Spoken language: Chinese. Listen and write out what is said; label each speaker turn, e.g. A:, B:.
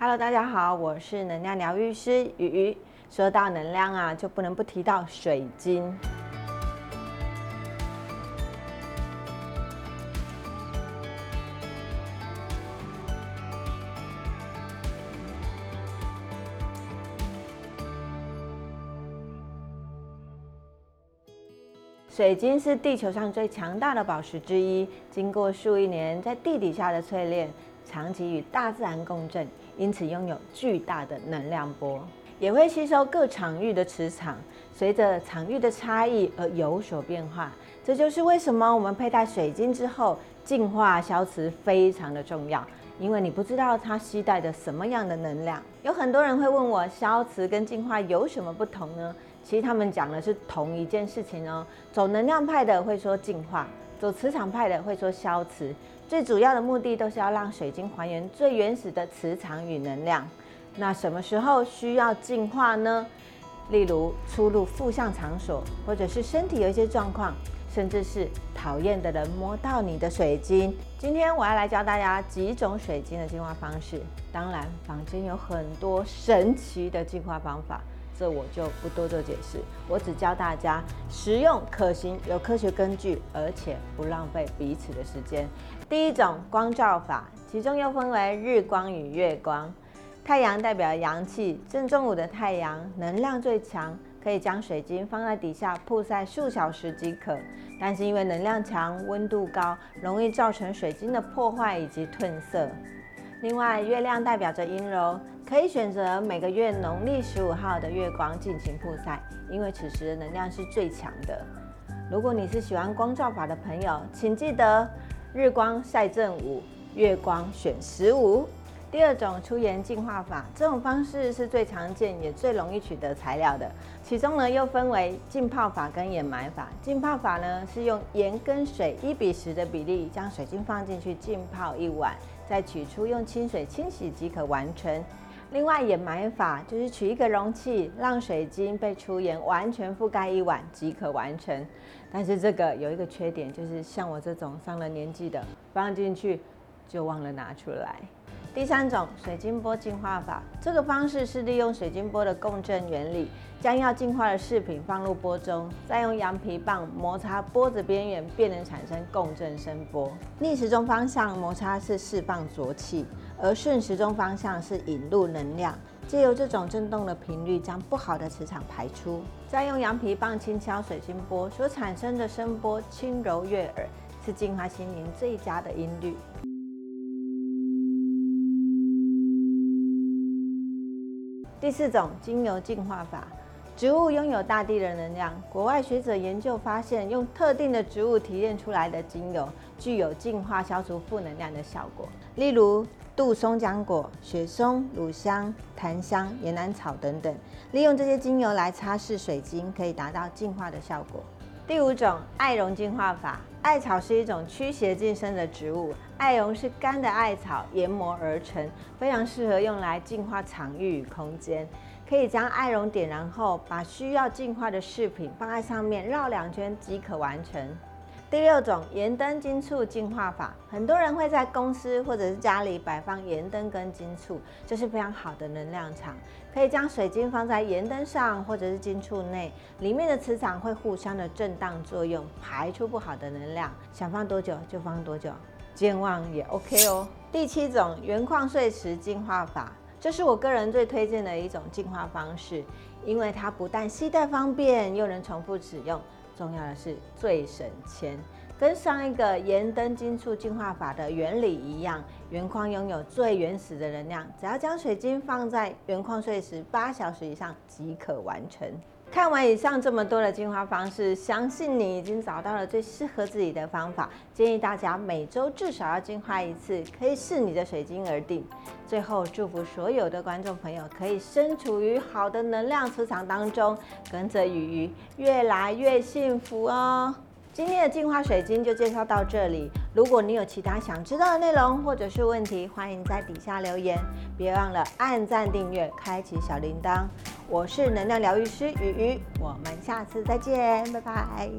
A: Hello，大家好，我是能量疗愈师雨雨。说到能量啊，就不能不提到水晶。水晶是地球上最强大的宝石之一，经过数亿年在地底下的淬炼，长期与大自然共振，因此拥有巨大的能量波，也会吸收各场域的磁场，随着场域的差异而有所变化。这就是为什么我们佩戴水晶之后，净化消磁非常的重要，因为你不知道它携带着什么样的能量。有很多人会问我，消磁跟净化有什么不同呢？其实他们讲的是同一件事情哦。走能量派的会说净化，走磁场派的会说消磁。最主要的目的都是要让水晶还原最原始的磁场与能量。那什么时候需要净化呢？例如出入负向场所，或者是身体有一些状况，甚至是讨厌的人摸到你的水晶。今天我要来教大家几种水晶的净化方式。当然，坊间有很多神奇的净化方法。这我就不多做解释，我只教大家实用、可行、有科学根据，而且不浪费彼此的时间。第一种光照法，其中又分为日光与月光。太阳代表阳气，正中午的太阳能量最强，可以将水晶放在底下曝晒数小时即可。但是因为能量强、温度高，容易造成水晶的破坏以及褪色。另外，月亮代表着阴柔，可以选择每个月农历十五号的月光进行曝晒，因为此时的能量是最强的。如果你是喜欢光照法的朋友，请记得日光晒正午，月光选十五。第二种出盐净化法，这种方式是最常见也最容易取得材料的。其中呢，又分为浸泡法跟掩埋法。浸泡法呢，是用盐跟水一比十的比例，将水晶放进去浸泡一晚。再取出，用清水清洗即可完成。另外，掩埋法就是取一个容器，让水晶被粗盐完全覆盖一晚即可完成。但是这个有一个缺点，就是像我这种上了年纪的，放进去就忘了拿出来。第三种水晶波净化法，这个方式是利用水晶波的共振原理，将要净化的饰品放入波中，再用羊皮棒摩擦波子边缘，便能产生共振声波。逆时钟方向摩擦是释放浊气，而顺时钟方向是引入能量，借由这种振动的频率，将不好的磁场排出。再用羊皮棒轻敲水晶波所产生的声波，轻柔悦耳，是净化心灵最佳的音律。第四种精油净化法，植物拥有大地的能量。国外学者研究发现，用特定的植物提炼出来的精油，具有净化、消除负能量的效果。例如，杜松浆果、雪松、乳香、檀香、岩兰草等等，利用这些精油来擦拭水晶，可以达到净化的效果。第五种艾绒净化法，艾草是一种驱邪净身的植物，艾绒是干的艾草研磨而成，非常适合用来净化场域与空间。可以将艾绒点燃后，把需要净化的饰品放在上面绕两圈即可完成。第六种盐灯金醋净化法，很多人会在公司或者是家里摆放盐灯跟金醋，这是非常好的能量场。可以将水晶放在盐灯上或者是金醋内，里面的磁场会互相的震荡作用，排出不好的能量。想放多久就放多久，健忘也 OK 哦。第七种原矿碎石净化法，这是我个人最推荐的一种净化方式，因为它不但携带方便，又能重复使用。重要的是最省钱，跟上一个盐灯金醋净化法的原理一样，原矿拥有最原始的能量，只要将水晶放在原矿碎石八小时以上即可完成。看完以上这么多的净化方式，相信你已经找到了最适合自己的方法。建议大家每周至少要净化一次，可以视你的水晶而定。最后，祝福所有的观众朋友可以身处于好的能量磁场当中，跟着鱼鱼越来越幸福哦。今天的净化水晶就介绍到这里。如果你有其他想知道的内容或者是问题，欢迎在底下留言。别忘了按赞、订阅、开启小铃铛。我是能量疗愈师鱼鱼，我们下次再见，拜拜。